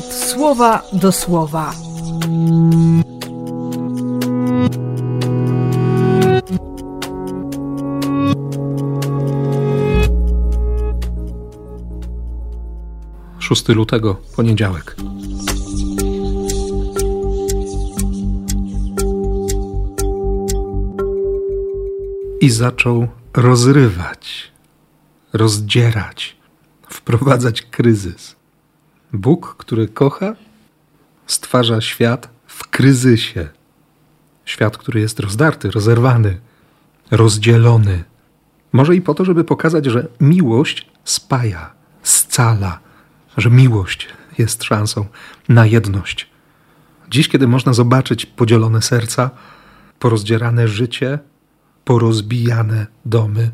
słowa do słowa. Szósty lutego, poniedziałek. I zaczął rozrywać, rozdzierać, wprowadzać kryzys. Bóg, który kocha, stwarza świat w kryzysie. Świat, który jest rozdarty, rozerwany, rozdzielony. Może i po to, żeby pokazać, że miłość spaja, scala, że miłość jest szansą na jedność. Dziś, kiedy można zobaczyć podzielone serca, porozdzierane życie, porozbijane domy,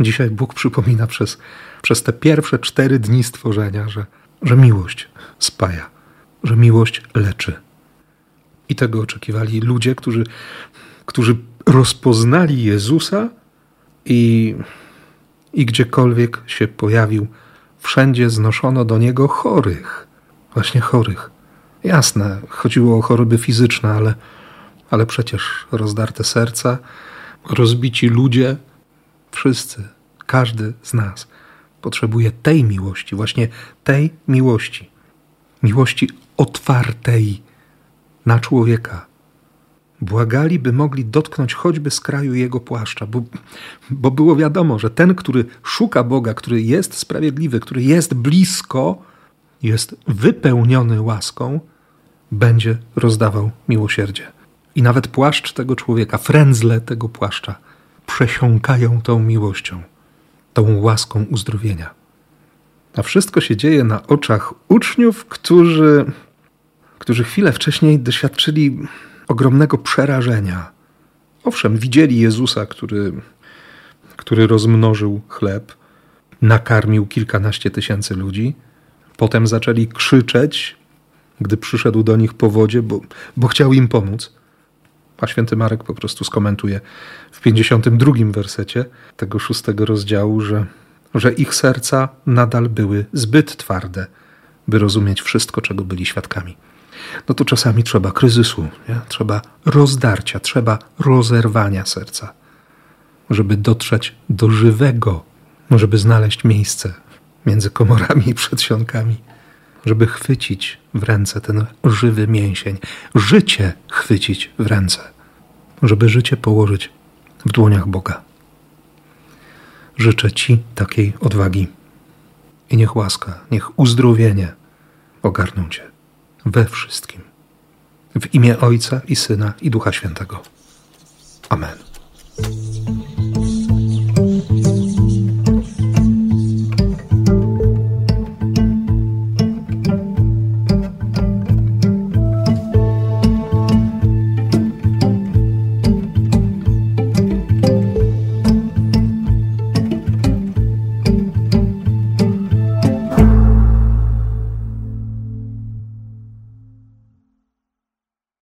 dzisiaj Bóg przypomina przez, przez te pierwsze cztery dni stworzenia, że że miłość spaja, że miłość leczy. I tego oczekiwali ludzie, którzy, którzy rozpoznali Jezusa i, i gdziekolwiek się pojawił, wszędzie znoszono do niego chorych, właśnie chorych. Jasne, chodziło o choroby fizyczne, ale, ale przecież rozdarte serca, rozbici ludzie, wszyscy, każdy z nas potrzebuje tej miłości, właśnie tej miłości. Miłości otwartej na człowieka. Błagali, by mogli dotknąć choćby z kraju jego płaszcza, bo, bo było wiadomo, że ten, który szuka Boga, który jest sprawiedliwy, który jest blisko, jest wypełniony łaską, będzie rozdawał miłosierdzie. I nawet płaszcz tego człowieka, frędzle tego płaszcza przesiąkają tą miłością tą łaską uzdrowienia. A wszystko się dzieje na oczach uczniów, którzy, którzy chwilę wcześniej doświadczyli ogromnego przerażenia. Owszem, widzieli Jezusa, który, który rozmnożył chleb, nakarmił kilkanaście tysięcy ludzi. Potem zaczęli krzyczeć, gdy przyszedł do nich po wodzie, bo, bo chciał im pomóc. A święty Marek po prostu skomentuje w 52 wersecie tego szóstego rozdziału, że, że ich serca nadal były zbyt twarde, by rozumieć wszystko, czego byli świadkami. No to czasami trzeba kryzysu, nie? trzeba rozdarcia, trzeba rozerwania serca, żeby dotrzeć do żywego, żeby znaleźć miejsce między komorami i przedsionkami żeby chwycić w ręce ten żywy mięsień, życie chwycić w ręce, żeby życie położyć w dłoniach Boga. Życzę Ci takiej odwagi i niech łaska, niech uzdrowienie ogarną Cię we wszystkim. W imię Ojca i Syna i Ducha Świętego. Amen.